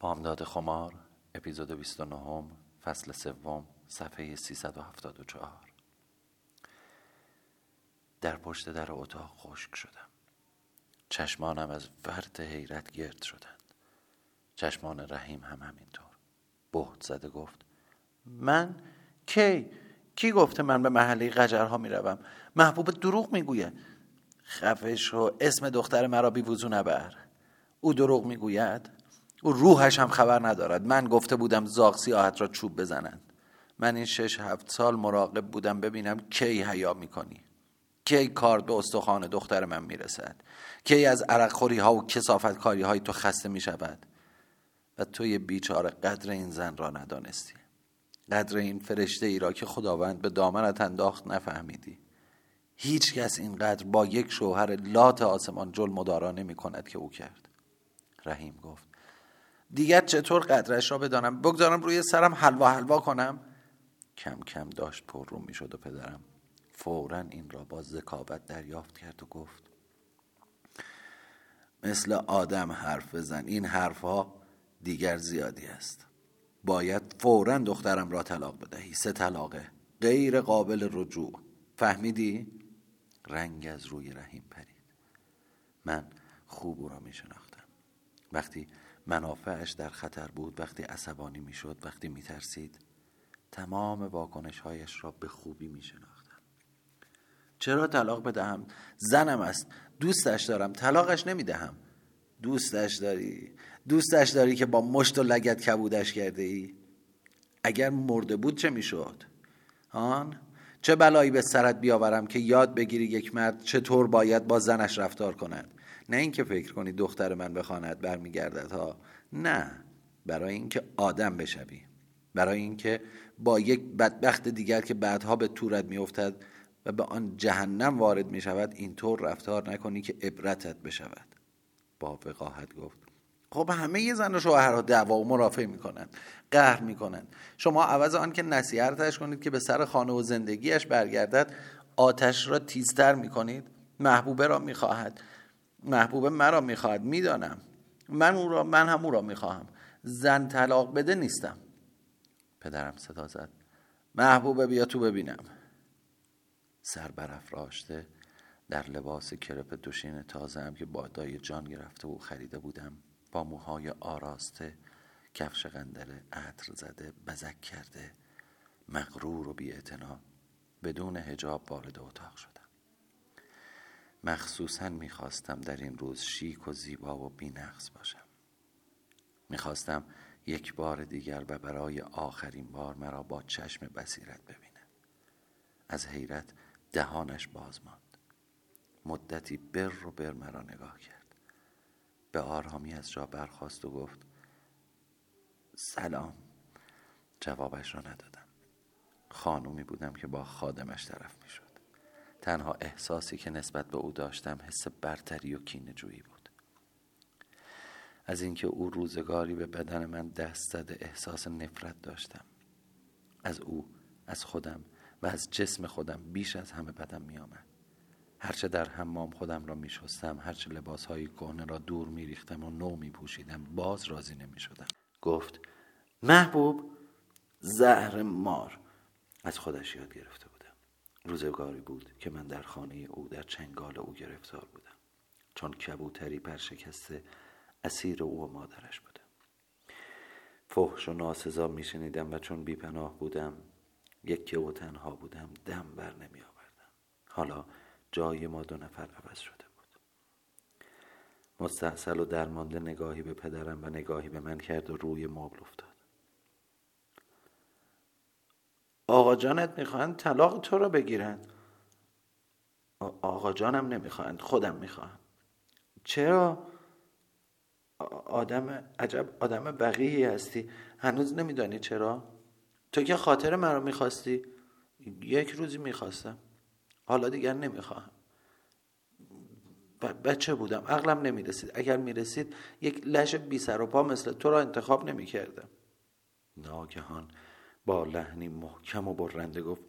بامداد خمار اپیزود 29 فصل سوم صفحه 374 در پشت در اتاق خشک شدم. چشمانم از ورد حیرت گرد شدند. چشمان رحیم هم همینطور. بهت زده گفت من؟ کی؟ کی گفته من به محله قجرها می‌روم؟ محبوب دروغ می‌گوید خفه شو اسم دختر مرا بی وضو نبر. او دروغ می‌گوید؟ او روحش هم خبر ندارد. من گفته بودم زاغ سیاحت را چوب بزنند. من این شش هفت سال مراقب بودم ببینم کی حیا می‌کنی. کی کار به استخوان دختر من می‌رسد. کی از عرق خوری ها و کسافت کاری های تو خسته می‌شود. و توی بیچاره قدر این زن را ندانستی. قدر این فرشته ای را که خداوند به دامنت انداخت نفهمیدی. هیچ کس اینقدر با یک شوهر لات آسمان جل مدارا نمی کند که او کرد. رحیم گفت دیگر چطور قدرش را بدانم؟ بگذارم روی سرم حلوا حلوا کنم. کم کم داشت پر رو می شد و پدرم فورا این را با ذکاوت دریافت کرد و گفت مثل آدم حرف بزن. این حرفها دیگر زیادی است. باید فورا دخترم را طلاق بدهی. سه طلاقه. غیر قابل رجوع. فهمیدی؟ رنگ از روی رحیم پرید. من خوب او را می شناختم وقتی منافعش در خطر بود وقتی عصبانی می شد وقتی می ترسید تمام واکنش هایش را به خوبی می شناختم چرا طلاق بدهم؟ زنم است. دوستش دارم. طلاقش نمی دهم دوستش داری؟ دوستش داری که با مشت و لگت کبودش کرده ای اگر مرده بود چه می‌شد؟ آن؟ چه بلایی به سرت بیاورم که یاد بگیری یک مرد چطور باید با زنش رفتار کند؟ نه اینکه فکر کنی دختر من بخواند برمیگردد ها. نه. برای اینکه آدم بشوی. برای اینکه با یک بدبخت دیگر که بعدها به تورت میافتد و به آن جهنم وارد می شود اینطور رفتار نکنی که عبرتت بشود. با وقاحت گفت خب همه زن و شوهرها دعوا و مرافع می‌کنن قهر می‌کنن شما عوض آن که نصیحتش کنید که به سر خانه و زندگیش برگردد آتش را تیزتر می‌کنید محبوبه را می‌خواهد. محبوبه مرا می‌خواهد می‌دانم. من او را من هم او را می‌خواهم. زن طلاق بده نیستم. پدرم صدا زد. محبوبه بیا تو ببینم. سر برافراشته در لباس کرپ دوشین تازه هم که با دای جان گرفته و خریده بودم با موهای آراسته کفش قندله عطر زده بزک کرده مغرور و بی بدون هجاب وارد اتاق شدم. مخصوصا می‌خواستم در این روز شیک و زیبا و بینقص باشم. می‌خواستم یک بار دیگر و برای آخرین بار مرا با چشم بصیرت ببینه از حیرت دهانش باز ماند. مدتی بر و بر مرا نگاه کرد. به آرامی از جا برخواست و گفت سلام. جوابش را ندادم. خانومی بودم که با خادمش طرف می شد تنها احساسی که نسبت به او داشتم حس برتری و کینه جویی بود. از اینکه او روزگاری به بدن من دست زده احساس نفرت داشتم. از او از خودم و از جسم خودم بیش از همه بدم می آمد هرچه در حمام خودم را می شستم هرچه لباس های کهنه را دور می ریختم و نو می پوشیدم باز راضی نمی شدم گفت محبوب زهر مار. از خودش یاد بودم روزگاری بود که من در خانه او در چنگال او گرفتار بودم. چون کبوتری پرشکسته اسیر او و مادرش بودم فحش و ناسزا می شنیدم و چون بیپناه بودم یکی و تنها بودم دم بر نمی آوردم حالا جای ما دو نفر عوض شده بود. مستحصل و درمانده نگاهی به پدرم و نگاهی به من کرد و روی مبل افتاد. آقا جانت می‌خواهند طلاق تو را بگیرند. آقا جانم نمی‌خواهند خودم می‌خواهم. چرا؟ آدم عجب آدم بقیهی هستی. هنوز نمیدانی چرا؟ تو که خاطر مرا می‌خواستی؟ یک روزی می‌خواستم. حالا دیگر نمی‌خواهم. بچه بودم عقلم نمی‌رسید. اگر می‌رسید یک لش بی سر و پا مثل تو را انتخاب نمی‌کردم. ناگهان. با لحنی محکم و برنده گفت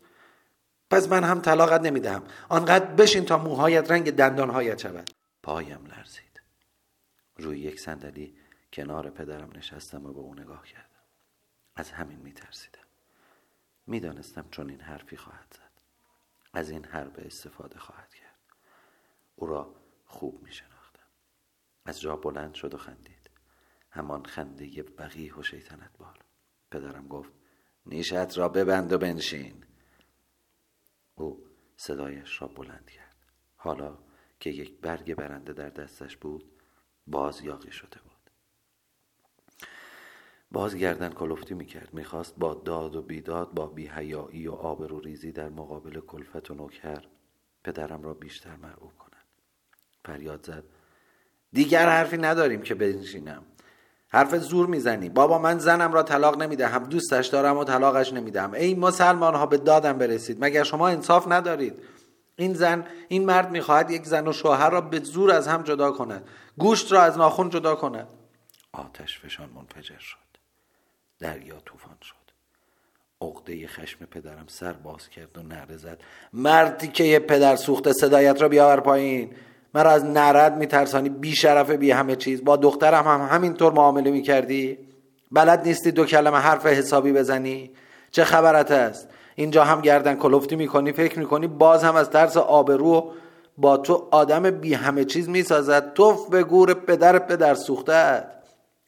پس من هم طلاقت نمی‌دهم. آنقدر بشین تا موهایت رنگ دندانهایت شود. پایم لرزید. روی یک صندلی کنار پدرم نشستم و به او نگاه کردم. از همین میترسیدم. می‌دانستم چون این حرفی خواهد زد. از این حرف استفاده خواهد کرد. او را خوب می شناختم از جا بلند شد و خندید. همان خنده بقیه و شیطنت بال. پدرم گفت نیشت را ببند و بنشین. او صدایش را بلند کرد. حالا که یک برگ برنده در دستش بود باز یاقی شده بود. باز گردن کلفتی می‌کرد. می‌خواست با داد و بیداد با بیهیایی و آبرو ریزی در مقابل کلفت و نوکر پدرم را بیشتر مرعوب کنند فریاد زد دیگر حرفی نداریم که بنشینم. حرف زور می‌زنی. بابا من زنم را طلاق نمی‌دهم. دوستش دارم و طلاقش نمیدم ای مسلمان ها به دادم برسید. مگر شما انصاف ندارید؟ این زن این مرد می‌خواهد یک زن و شوهر را به زور از هم جدا کند. گوشت را از ناخون جدا کند. آتش فشان منفجر شد. دریا طوفان شد. عقده خشم پدرم سر باز کرد و نره زد. مردی که یه پدر سوخته صدایت را بیاور پایین. مرا از نرد میترسانی بی شرف بی همه چیز. با دخترم هم همینطور معامله می‌کردی. بلد نیستی دو کلمه حرف حسابی بزنی. چه خبرت است؟ اینجا هم گردن کلفتی می‌کنی فکر می‌کنی باز هم از ترس آبرو با تو آدم بی همه چیز می‌سازد. توف به گور پدر پدر سوخته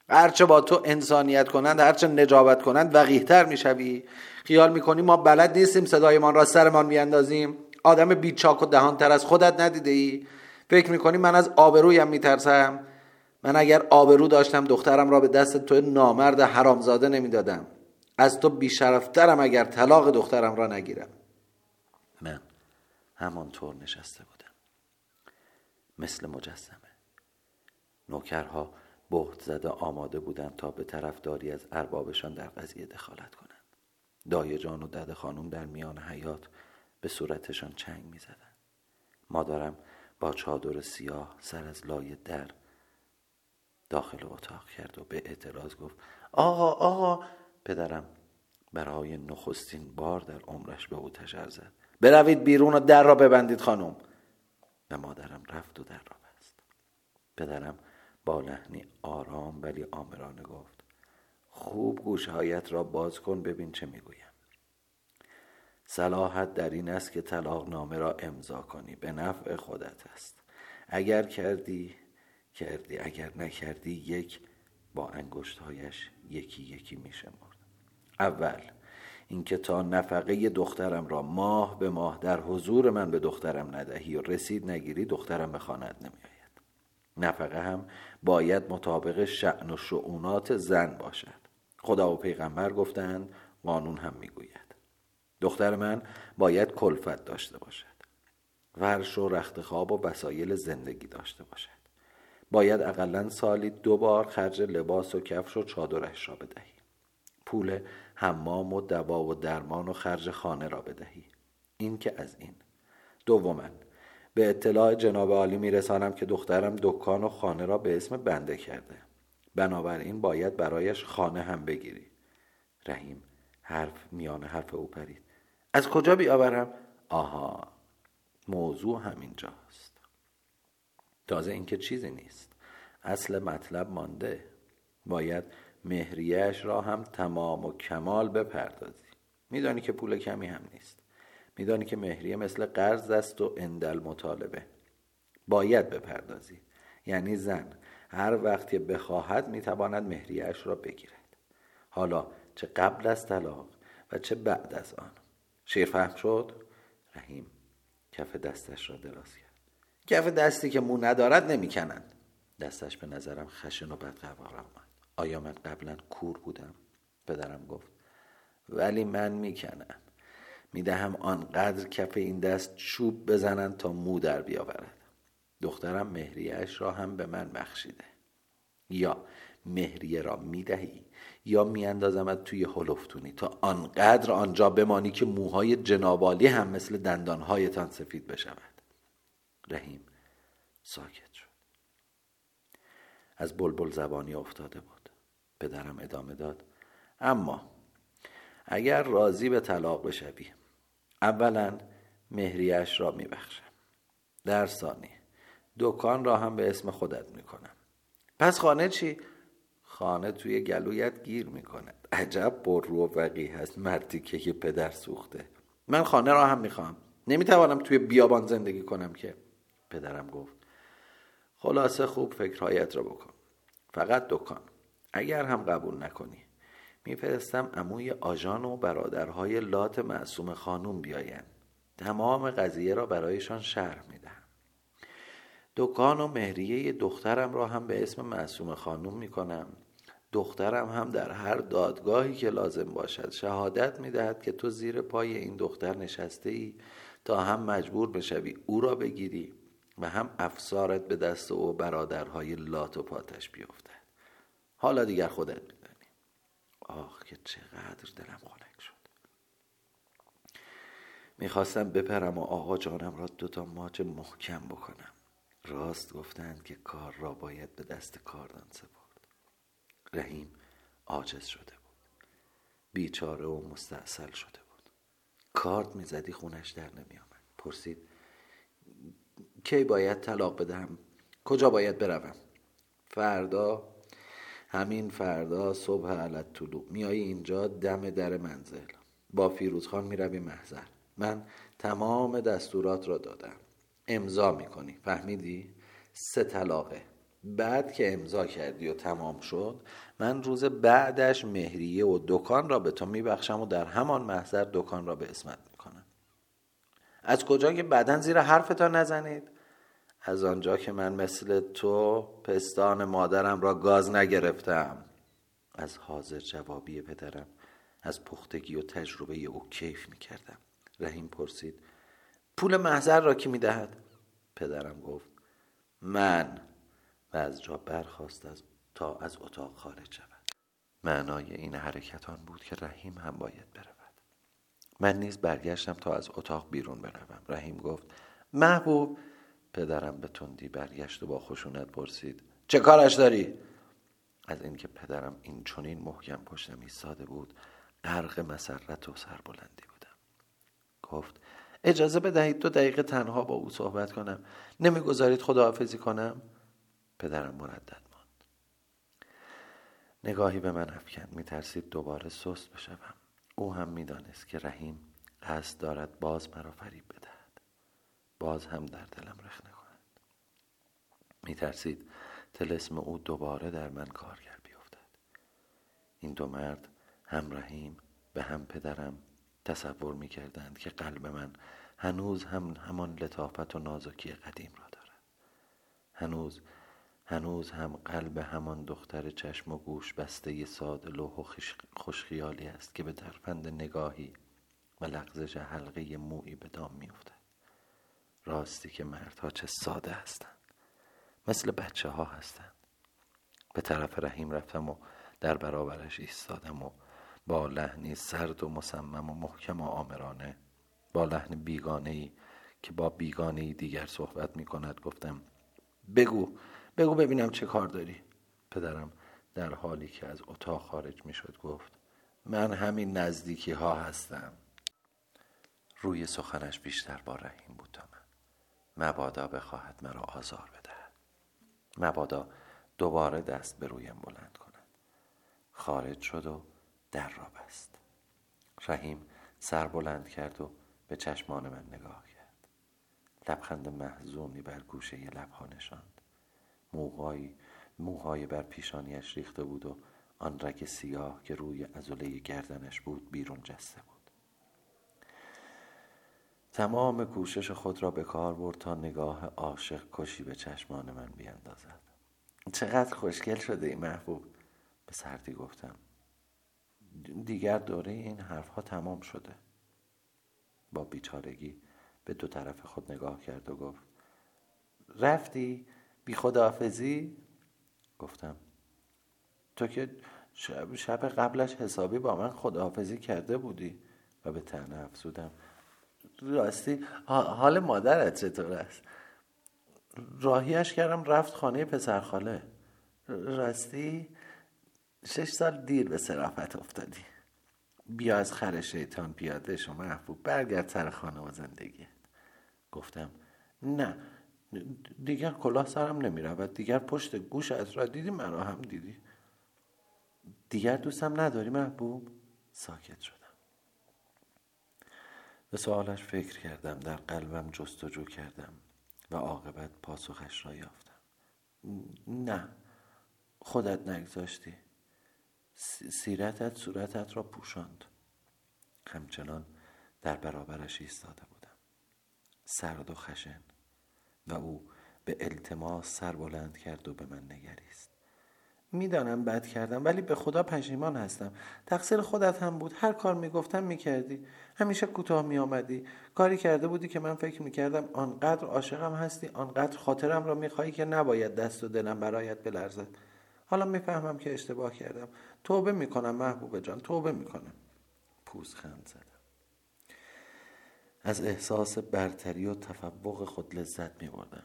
هرچه با تو انسانیت کنند هرچه نجابت کنند وقیهتر می‌شوی. خیال می‌کنی ما بلد نیستیم صدایمان را سرمان میاندازیم آدم بیچاک و دهانتر از خودت ندیده ای فکر می‌کنی من از آبرویم میترسم؟ من اگر آبرو داشتم دخترم را به دست تو نامرد حرامزاده نمی‌دادم. از تو بیشرفترم اگر طلاق دخترم را نگیرم. من همانطور نشسته بودم. مثل مجسمه. نوکرها بهت زده آماده بودند تا به طرفداری از اربابشان در قضیه دخالت کنند. دایه جان و دد خانم در میان حیات به صورتشان چنگ می زدن. مادرم با چادر سیاه سر از لای در داخل اتاق کرد و به اعتراض گفت آقا آقا. پدرم برای نخستین بار در عمرش به او تشر زد. بروید بیرون و در را ببندید خانم. و مادرم رفت و در را بست. پدرم با لحنی آرام ولی آمرانه گفت خوب گوشهایت را باز کن ببین چه می‌گویم صلاحت در این است که طلاق نامه را امضا کنی. به نفع خودت است. اگر کردی کردی. اگر نکردی یک با انگشتهایش یکی یکی میشمرد اول اینکه تا نفقه دخترم را ماه به ماه در حضور من به دخترم ندهی و رسید نگیری دخترم به خانت نمیآید. نفقه هم باید مطابق شعن و شعونات زن باشد. خدا و پیغمبر گفتند قانون هم می‌گوید. دختر من باید کلفت داشته باشد. ورش و رخت خواب و وسایل زندگی داشته باشد. باید اقلا سالی دو بار خرج لباس و کفش و چادرش را بدهی. پول حمام و دوا و درمان و خرج خانه را بدهی. این که از این. دوما به اطلاع جناب عالی میرسانم که دخترم دکان و خانه را به اسم بنده کرده. بنابراین باید برایش خانه هم بگیری. رحیم حرف میان حرف او پرید. از کجا بیاورم؟ آها موضوع همینجاست. تازه اینکه چیزی نیست. اصل مطلب مانده. باید مهریهش را هم تمام و کمال بپردازی. میدانی که پول کمی هم نیست. میدانی که مهریه مثل قرض است و اندل مطالبه. باید بپردازی. یعنی زن هر وقت که بخواهد می‌تواند مهریهاش را بگیرد. حالا چه قبل از طلاق و چه بعد از آن؟ شیر فهم شد. رحیم کف دستش را دراز کرد. کف دستی که مو ندارد نمی‌کنند. دستش به نظرم خشن و بدقوار آمد. آیا من قبلا کور بودم؟ پدرم گفت ولی من می‌کنم. می‌دهم آنقدر کف این دست چوب بزنند تا مو در بیاورد. دخترم مهریهش را هم به من بخشیده. یا مهریه را می‌دهی؟ یا میاندازمت توی هلفتونی تا آنقدر آنجا بمانی که موهای جنابالی هم مثل دندانهایتان سفید بشود رحیم ساکت شد. از بلبل زبانی افتاده بود. پدرم ادامه داد. اما اگر راضی به طلاق بشوی اولا مهریش را میبخشم. در ثانی دکان را هم به اسم خودت می‌کنم. پس خانه چی؟ خانه توی گلویت گیر می‌کند. عجب پر رو وقی هست مردی که پدر سوخته. من خانه را هم می‌خوام. نمی‌توانم توی بیابان زندگی کنم که. پدرم گفت خلاصه خوب فکرهایت را بکن. فقط دکان. اگر هم قبول نکنی. میفرستم عموی آژان و برادرهای لات معصوم خانوم بیایند تمام قضیه را برایشان شرح می‌دهم. دکان و مهریه دخترم را هم به اسم معصوم خانوم می‌کنم. دخترم هم در هر دادگاهی که لازم باشد شهادت می‌دهد که تو زیر پای این دختر نشسته ای تا هم مجبور بشوی او را بگیری و هم افسارت به دست او برادرهای لات و پاتش بیفتد. حالا دیگر خودت میدانی. آخ که چقدر دلم خنک شد. می‌خواستم بپرم و آقا جانم را دوتا ماچ محکم بکنم. راست گفتند که کار را باید به دست کاردان سپرد. رحیم عاجز شده بود. بیچاره و مستاصل شده بود. کارد می‌زدی خونش در نمیآمد. پرسید کی باید طلاق بدهم؟ کجا باید بروم؟ فردا؟ همین فردا صبح علت طلوع. میایی اینجا دم در منزل با فیروزخان می‌روی محضر. من تمام دستورات را دادم. امضا می‌کنی. فهمیدی؟ سه طلاقه. بعد که امضا کردی و تمام شد من روز بعدش مهریه و دکان را به تو میبخشم و در همان محضر دکان را به اسمت می‌کنم. از کجا که بعدا زیر حرفتان نزنید؟ از آنجا که من مثل تو پستان مادرم را گاز نگرفتم. از حاضر جوابی پدرم از پختگی و تجربه او کیف می‌کردم. رحیم پرسید پول محضر را کی می‌دهد؟ پدرم گفت من. و از جا برخواست از تا از اتاق خارج شود. معنای این حرکتان بود که رحیم هم باید برود. من نیز برگشتم تا از اتاق بیرون بروم. رحیم گفت محبوب. پدرم به تندی برگشت و با خشونت پرسید چه کارش داری؟ از اینکه پدرم این چنین محکم پشتم ایستاده بود غرق مسرت و سربلندی بودم. گفت اجازه بدهید دو دقیقه تنها با او صحبت کنم. نمی‌گذارید خداحافظی کنم؟ پدرم مردد ماند. نگاهی به من افکند میترسید دوباره سست بشوم. او هم می‌دانست که رحیم قصد دارد باز مرا فریب بدهد. باز هم در دلم رخ نکند میترسید تلسم او دوباره در من کارگر بیفتد. این دو مرد هم رحیم به هم پدرم تصور می کردند که قلب من هنوز هم همان لطافت و نازکی قدیم را دارد. هنوز هنوز هم قلب همان دختر چشم و گوش بسته ساده لوح و خوشخیالی است که به درفند نگاهی و لغزش حلقه مویی به دام میافتد. راستی که مردها چه ساده هستند. مثل بچه ها هستند. به طرف رحیم رفتم و در برابرش ایستادم و با لحنی سرد و مصمم و محکم و آمرانه با لحن بیگانه ای که با بیگانه ای دیگر صحبت می کند گفتم بگو بگو ببینم چه کار داری. پدرم در حالی که از اتاق خارج می شد گفت من همین نزدیکی ها هستم. روی سخنش بیشتر با رحیم بود تا من. مبادا بخواهد مرا آزار بدهد. مبادا دوباره دست به رویم بلند کند. خارج شد و در را بست. رحیم سر بلند کرد و به چشمان من نگاه کرد. لبخند محزونی بر گوشه لبها نشاند. موهای موهای بر پیشانیش ریخته بود و آن رگ سیاه که روی ازوله گردنش بود بیرون جسته بود. تمام کوشش خود را به کار برد تا نگاه عاشق کشی به چشمان من بیاندازد چقدر خوشگل شده ای محبوب به سردی گفتم. دیگر دوره این حرفها تمام شده. با بیچارگی به دو طرف خود نگاه کرد و گفت رفتی؟ بی خداحافظی؟ گفتم. تو که شب, شب قبلش حسابی با من خداحافظی کرده بودی و به تنه افزودم. راستی حال مادرت چطور است؟ راهیش کردم رفت خانه پسرخاله راستی شش سال دیر به صرافت افتادی. بیا از خر شیطان پیاده شما محبوب برگرد سر خانه و زندگی گفتم نه دیگر کلاه سرم نمی رود دیگر پشت گوش از را دیدی مرا هم دیدی. دیگر دوستم نداری محبوب؟ ساکت شدم. به سوالش فکر کردم در قلبم جستجو کردم و عاقبت پاسخش را یافتم. نه خودت نگذاشتی. سیرتت صورتت را پوشاند. همچنان در برابرش ایستاده بودم. سرد و خشن. و او به التماس سر بلند کرد و به من نگریست. می‌دانم بد کردم ولی به خدا پشیمان هستم. تقصیر خودت هم بود. هر کار می‌گفتم می‌کردی. همیشه کوتاه میآمدی. کاری کرده بودی که من فکر می‌کردم آنقدر عاشقم هستی آنقدر خاطرم را می‌خواهی که نباید دست و دلم برایت بلرزد. حالا می‌فهمم که اشتباه کردم. توبه می‌کنم محبوب جان. توبه می‌کنم. پوزخند زدم از احساس برتری و تفوق خود لذت میبردم.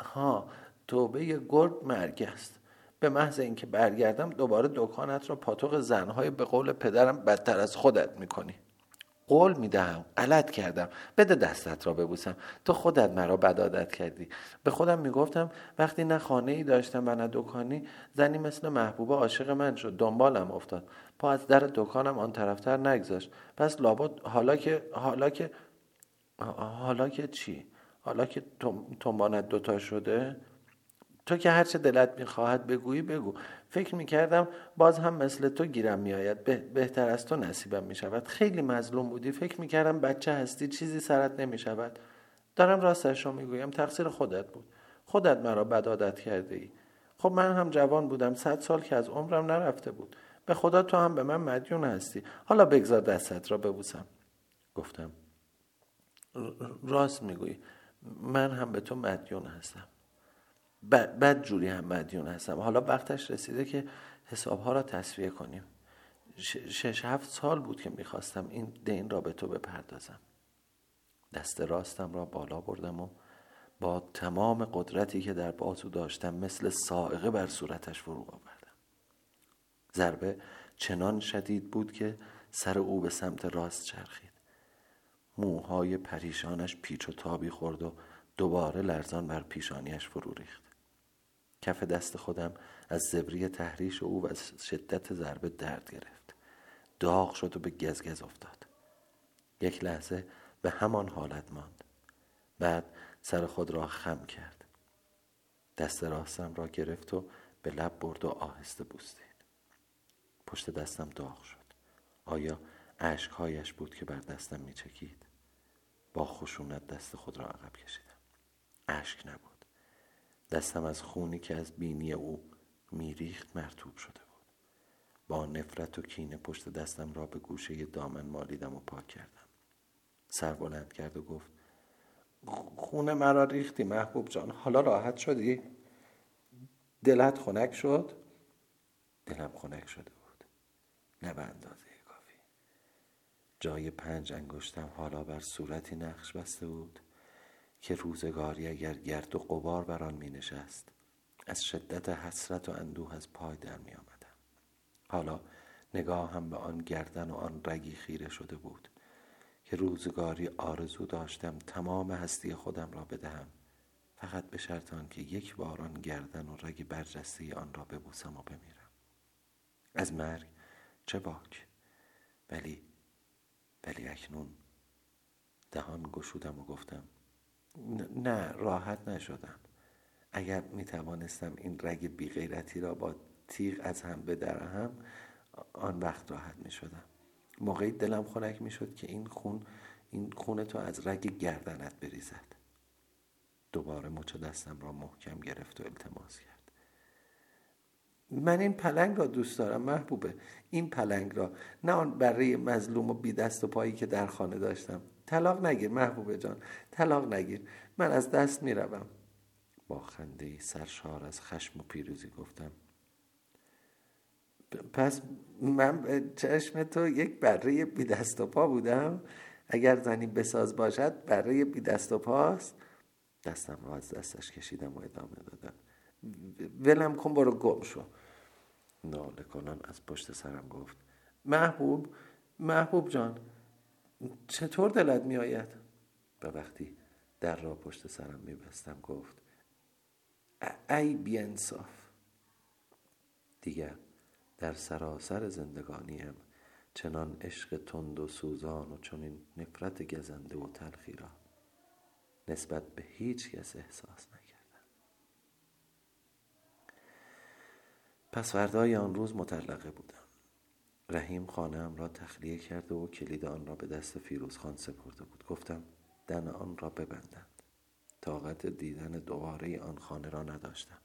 ها توبه گرد مرگ است. به محض اینکه برگردم دوباره دکانت را پاتوق زنهای به قول پدرم بدتر از خودت می‌کنی. قول می‌دهم غلط کردم. بده دستت را ببوسم. تو خودت مرا بدادت کردی. به خودم می‌گفتم وقتی نه خانه ای داشتم و نه دکانی زنی مثل محبوبه عاشق من شد. دنبالم افتاد. پا از در دکانم آن طرفتر نگذاشت. پس لابد حالا که حالا که حالا که چی؟ حالا که تنبانت دوتا شده تو که هرچه دلت می‌خواهد بگویی بگو. فکر می‌کردم باز هم مثل تو گیرم میآید. بهتر از تو نصیبم می‌شود. خیلی مظلوم بودی. فکر می‌کردم بچه هستی چیزی سرت نمی‌شود. دارم راستش رو می‌گویم. تقصیر خودت بود. خودت مرا بد عادت کرده ای خب من هم جوان بودم. صد سال که از عمرم نرفته بود. به خدا تو هم به من مدیون هستی. حالا بگذار دستت را ببوسم. گفتم. راست می‌گویی. من هم به تو مدیون هستم. بد جوری هم مدیون هستم. حالا وقتش رسیده که حسابها را تصفیه کنیم. شش هفت سال بود که می‌خواستم این دین را به تو بپردازم. دست راستم را بالا بردم و با تمام قدرتی که در بازو داشتم مثل سائقه بر صورتش فرو آوردم. ضربه چنان شدید بود که سر او به سمت راست چرخید. موهای پریشانش پیچ و تابی خورد و دوباره لرزان بر پیشانیش فرو ریخت. کف دست خودم از زبری تحریش او و از شدت ضربه درد گرفت. داغ شد و به گزگز افتاد. یک لحظه به همان حالت ماند. بعد سر خود را خم کرد. دست راستم را گرفت و به لب برد و آهسته بوستید پشت دستم داغ شد. آیا عشقهایش بود که بر دستم میچکید؟ با خشونت دست خود را عقب کشیدم. اشک نبود. دستم از خونی که از بینی او میریخت مرتوب شده بود. با نفرت و کینه پشت دستم را به گوشه دامن مالیدم و پاک کردم. سر بلند کرد و گفت خونه مرا ریختی محبوب جان حالا راحت شدی؟ دلت خنک شد؟ دلم خنک شده بود. نه به اندازه کافی. جای پنج انگشتم حالا بر صورتی نقش بسته بود. که روزگاری اگر گرد و قبار بر آن می نشست از شدت حسرت و اندوه از پای در می آمدم حالا نگاه هم به آن گردن و آن رگی خیره شده بود که روزگاری آرزو داشتم تمام هستی خودم را بدهم. فقط به شرط که یک بار آن گردن و رگ برجسته آن را ببوسم و بمیرم. از مرگ چه باک؟ ولی ولی اکنون دهان گشودم و گفتم نه راحت نشدم. اگر می توانستم این رگ بیغیرتی را با تیغ از هم بدرهم آن وقت راحت می شدم موقعی دلم خنک می شد که این خون این خون تو از رگ گردنت بریزد. دوباره مچ دستم را محکم گرفت و التماس کرد. من این پلنگ را دوست دارم محبوبه. این پلنگ را نه آن برای مظلوم و بی دست و پایی که در خانه داشتم. طلاق نگیر محبوب جان. طلاق نگیر. من از دست می‌روم. با خنده سرشار از خشم و پیروزی گفتم پس من به چشم تو یک بره بی دست و پا بودم. اگر زنی بساز باشد بره بی دست و پاست. دستم را از دستش کشیدم و ادامه دادم. ولم کن برو گم شو. ناله کنان از پشت سرم گفت محبوب محبوب جان. چطور دلت می آید؟ و وقتی در را پشت سرم می بستم گفت ای بیانصاف دیگر در سراسر زندگانیم چنان عشق تند و سوزان و چنین نفرت گزنده و تلخی را نسبت به هیچ کس احساس نکردم. پس فردای آن روز مطلقه بودم. رحیم خانم را تخلیه کرده و کلید آن را به دست فیروز خان سپرده بود. گفتم دن آن را ببندند. طاقت دیدن دوباره آن خانه را نداشتم.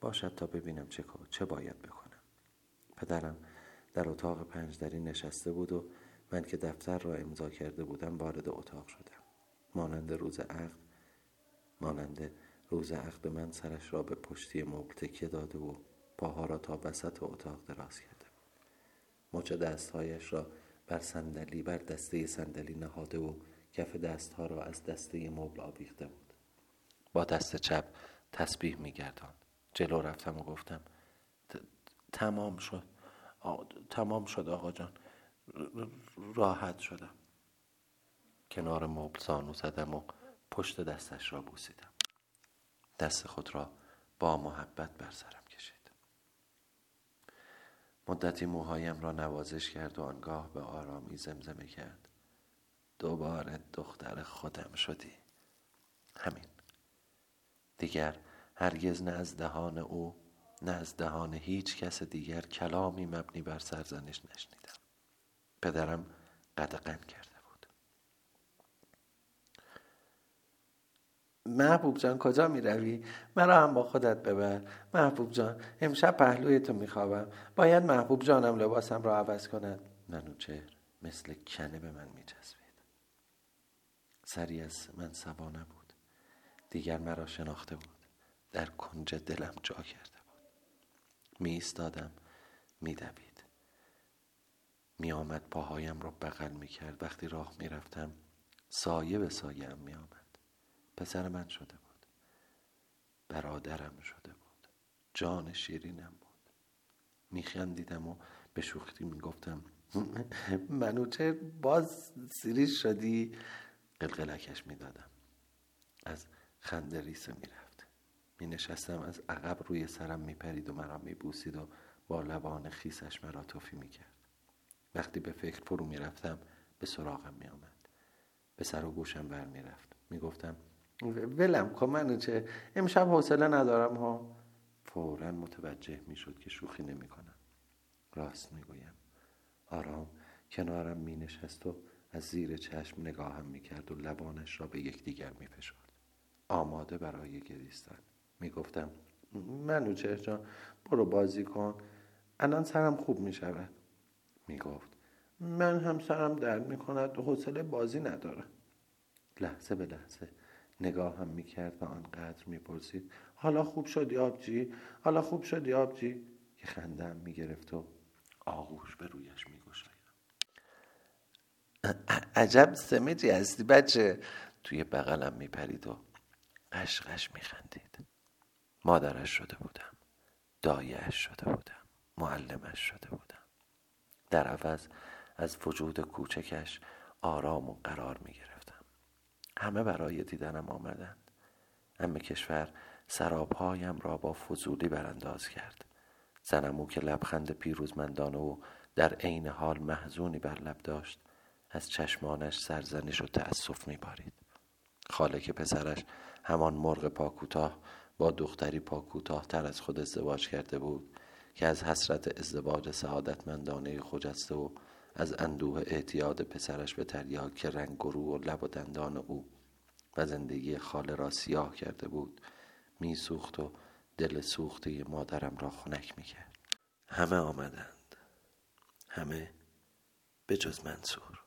باشد تا ببینم چه, چه باید بکنم. پدرم در اتاق پنجدری نشسته بود و من که دفتر را امضا کرده بودم وارد اتاق شدم. مانند روز عقد مانند روز عقد من سرش را به پشتی مبل تکیه داده و پاها را تا وسط اتاق دراز بود مچ دستهایش را بر صندلی بر دسته صندلی نهاده و کف دستها را از دسته مبل آویخته بود. با دست چپ تسبیح میگرداند. جلو رفتم و گفتم تمام شد. تمام شد آقا جان. راحت شدم. کنار مبل زانو زدم و پشت دستش را بوسیدم. دست خود را با محبت بر سرم مدتی موهایم را نوازش کرد و آنگاه به آرامی زمزمه کرد. دوباره دختر خودم شدی. همین. دیگر هرگز نه از دهان او نه از دهان هیچ کس دیگر کلامی مبنی بر سرزنش نشنیدم. پدرم قدقن کرده بود محبوب جان کجا می روی؟ مرا هم با خودت ببر. محبوب جان امشب پهلوی تو می خوابم باید محبوب جانم لباسم را عوض کند. منوچهر مثل کنه به من می جسبید سری از من سوا نبود. دیگر مرا شناخته بود. در کنج دلم جا کرده می ایستادم می دوید می آمد پاهایم را بغل می کرد وقتی راه می رفتم سایه به سایه هم می آمد پسر من شده بود برادرم شده بود جان شیرینم بود می خندیدم و به شوخی می گفتم منوچه باز سیریش شدی قلقلکش می دادم از خنده ریسه می رفت می نشستم از عقب روی سرم می پرید و مرا می بوسید و با لبان خیسش مرا توفی می کرد. وقتی به فکر فرو می رفتم به سراغم می آمد. به سر و گوشم بر می رفت. می گفتم ولم کن منو چه امشب حوصله ندارم ها فورا متوجه می شد که شوخی نمی کنم. راست می گویم. آرام کنارم می نشست و از زیر چشم نگاهم می کرد و لبانش را به یکدیگر می فشرد. آماده برای گریستن می‌گفتم منوچهر جان برو بازی کن الان سرم خوب می شود می‌گفت من هم سرم درد می کند و حوصله بازی ندارم لحظه به لحظه نگاه هم می کرد و آنقدر می پرسید حالا خوب شدی آبجی؟ حالا خوب شدی آبجی؟ که خندم می گرفت و آغوش به رویش می عجب سمجی هستی بچه توی بغلم می پرید و قشقش می خندید مادرش شده بودم دایش شده بودم معلمش شده بودم در عوض از وجود کوچکش آرام و قرار می گرفتم همه برای دیدنم آمدند همه کشور سرابهایم را با فضولی برانداز کرد. زنمو که لبخند پیروزمندانه و در عین حال محزونی بر لب داشت از چشمانش سرزنش و تأسف می بارید خاله که پسرش همان مرغ پاکوتاه با دختری پا تر از خود ازدواج کرده بود که از حسرت ازدواج سعادتمندانه خجسته و از اندوه اعتیاد پسرش به تریاک رنگ گرو و لب و دندان او و زندگی خاله را سیاه کرده بود میسوخت و دل سوخته مادرم را خنک می‌کرد. همه آمدند. همه به جز منصور.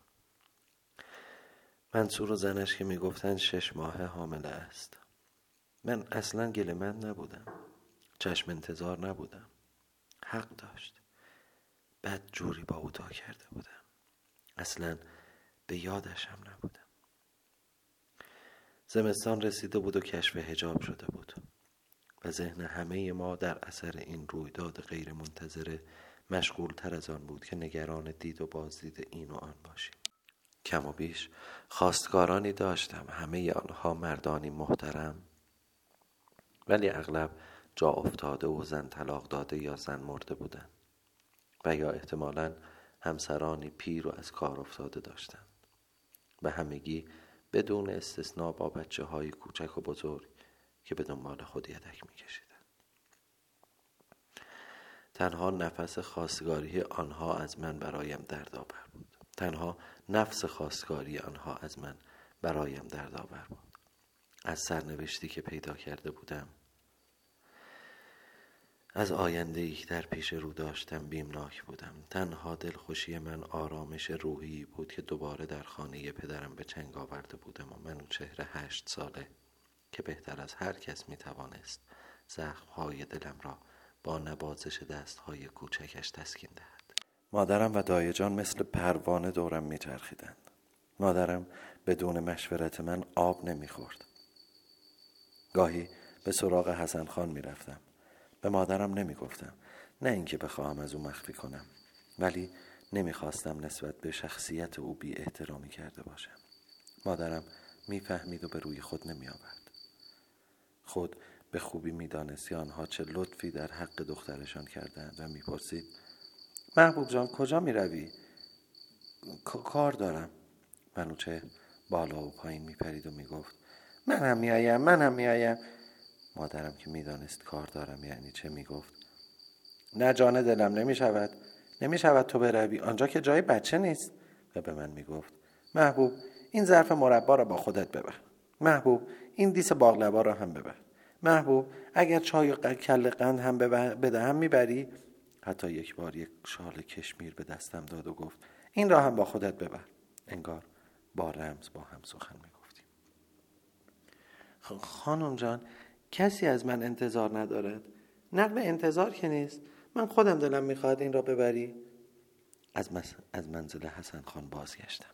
منصور و زنش که می‌گفتند شش ماه حامله است. من اصلا من نبودم. چشم انتظار نبودم. حق داشت. بد جوری با او تا کرده بودم. اصلا به یادشم نبودم. زمستان رسیده بود و کشف هجاب شده بود و ذهن همه ما در اثر این رویداد غیر منتظره مشغول تر از آن بود که نگران دید و بازدید این و آن باشیم. کم و بیش خواستگارانی داشتم. همه آنها مردانی محترم ولی اغلب جا افتاده و زن طلاق داده یا زن مرده بودن و یا احتمالا همسرانی پیر و از کار افتاده داشتند. و همگی بدون استثنا با بچه های کوچک و بزرگ که به دنبال خود یدک می تنها نفس خواستگاری آنها از من برایم دردآور بود. تنها نفس خواستگاری آنها از من برایم دردآور بود. از سرنوشتی که پیدا کرده بودم از آینده ای در پیش رو داشتم بیمناک بودم. تنها دلخوشی من آرامش روحی بود که دوباره در خانه پدرم به چنگ آورده بودم و من چهره هشت ساله که بهتر از هر کس می توانست های دلم را با نبازش های کوچکش تسکین دهد. مادرم و دایجان مثل پروانه دورم میچرخیدند. مادرم بدون مشورت من آب نمی‌خورد. گاهی به سراغ حسن خان می‌رفتم. به مادرم نمی‌گفتم. نه اینکه بخواهم از او مخفی کنم ولی نمی‌خواستم نسبت به شخصیت او بی احترامی کرده باشم. مادرم می‌فهمید و به روی خود نمی آورد. خود به خوبی می‌دانست آنها چه لطفی در حق دخترشان کردند و می‌پرسید محبوب جان کجا می‌روی؟ کار دارم. منوچه بالا و پایین میپرید و می‌گفت من هم میآیم من هم میآیم. مادرم که می‌دانست کار دارم یعنی چه می‌گفت. نه جان دلم نمی‌شود. نمی‌شود تو بروی. آنجا که جای بچه نیست. و به من می‌گفت محبوب این ظرف مربا را با خودت ببر. محبوب این دیس باغلبا را هم ببر. محبوب اگر چای و کل قند هم بدهم می‌بری. حتی یک بار یک شال کشمیر به دستم داد و گفت این را هم با خودت ببر. انگار با رمز با هم سخن می‌گفتیم. خانم جان کسی از من انتظار ندارد. نقل انتظار که نیست. من خودم دلم می‌خواد این را ببری. از, از منزل حسن خان بازگشتم.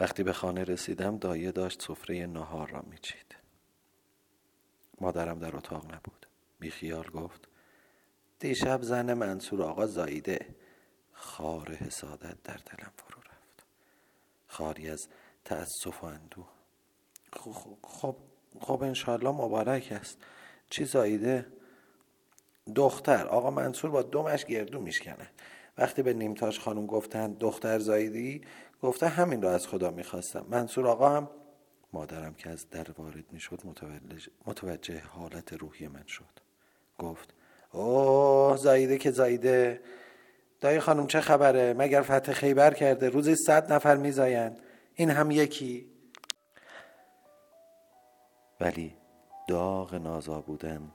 وقتی به خانه رسیدم دایه داشت سفره نهار را میچید. مادرم در اتاق نبود. بیخیال گفت دیشب زن منصور آقا زاییده. خار حسادت در دلم فرو رفت خاری از تأسف و اندوه. خب خب, انشالله مبارک است. چی زاییده دختر. آقا منصور با دومش گردو میشکنه. وقتی به نیمتاش خانم گفتند دختر زاییدی؟ گفته همین را از خدا می‌خواستم. منصور آقا هم مادرم که از در وارد می‌شد متوجه حالت روحی من شد. گفت اوه زایده که زایده دایی خانم چه خبره؟ مگر فتح خیبر کرده؟ روزی صد نفر میزایند. این هم یکی؟ ولی داغ نازا بودن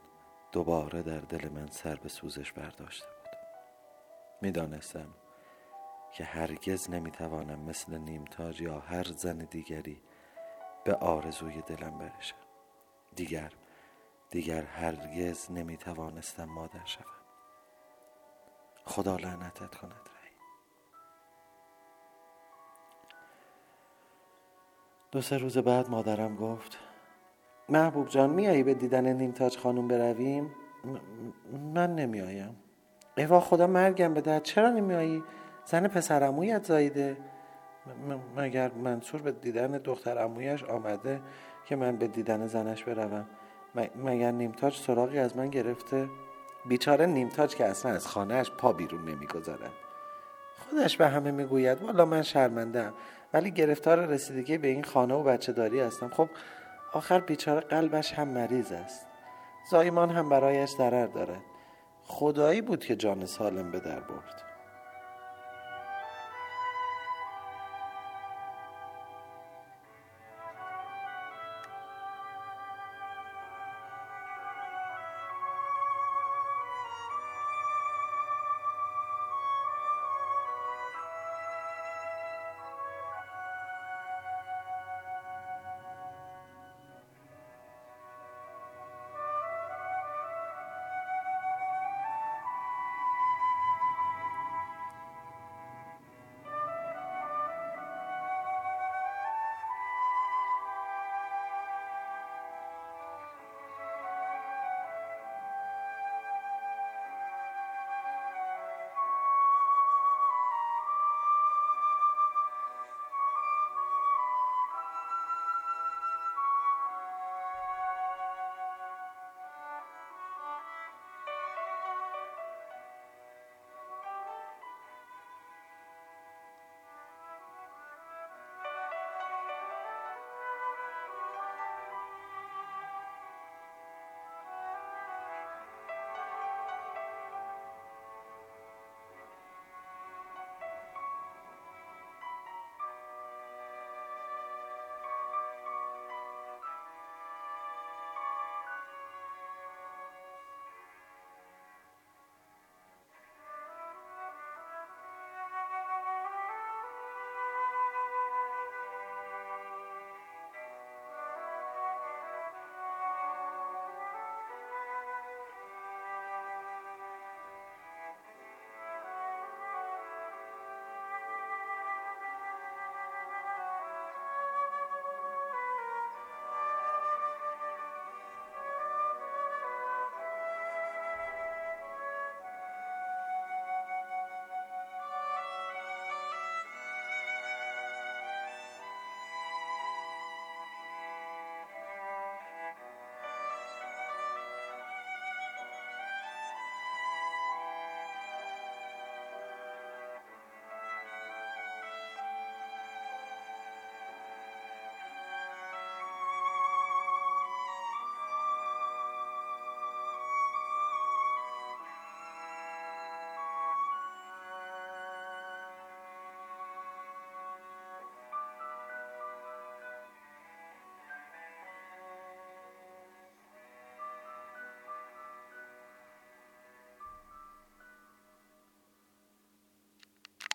دوباره در دل من سر به سوزش برداشته بود. می‌دانستم که هرگز نمی‌توانم مثل نیمتاج یا هر زن دیگری به آرزوی دلم برشم دیگر دیگر هرگز نمی‌توانستم مادر شوم. خدا لعنتت کند رهی دو سه روز بعد مادرم گفت محبوب جان میایی به دیدن نیمتاج خانم برویم؟ من نمیایم. ایوا خدا مرگم به چرا نمیایی؟ زن پسر امویت زایده مگر منصور به دیدن دختر امویش آمده که من به دیدن زنش بروم؟ مگر نیمتاج سراغی از من گرفته؟ بیچاره نیمتاج که اصلا از خانهش پا بیرون نمی‌گذارد خودش به همه می‌گوید والا من شرمندم ولی گرفتار رسیدگی به این خانه و بچه داری هستم. خب آخر بیچاره قلبش هم مریض است. زایمان هم برایش ضرر دارد. خدایی بود که جان سالم به در برد.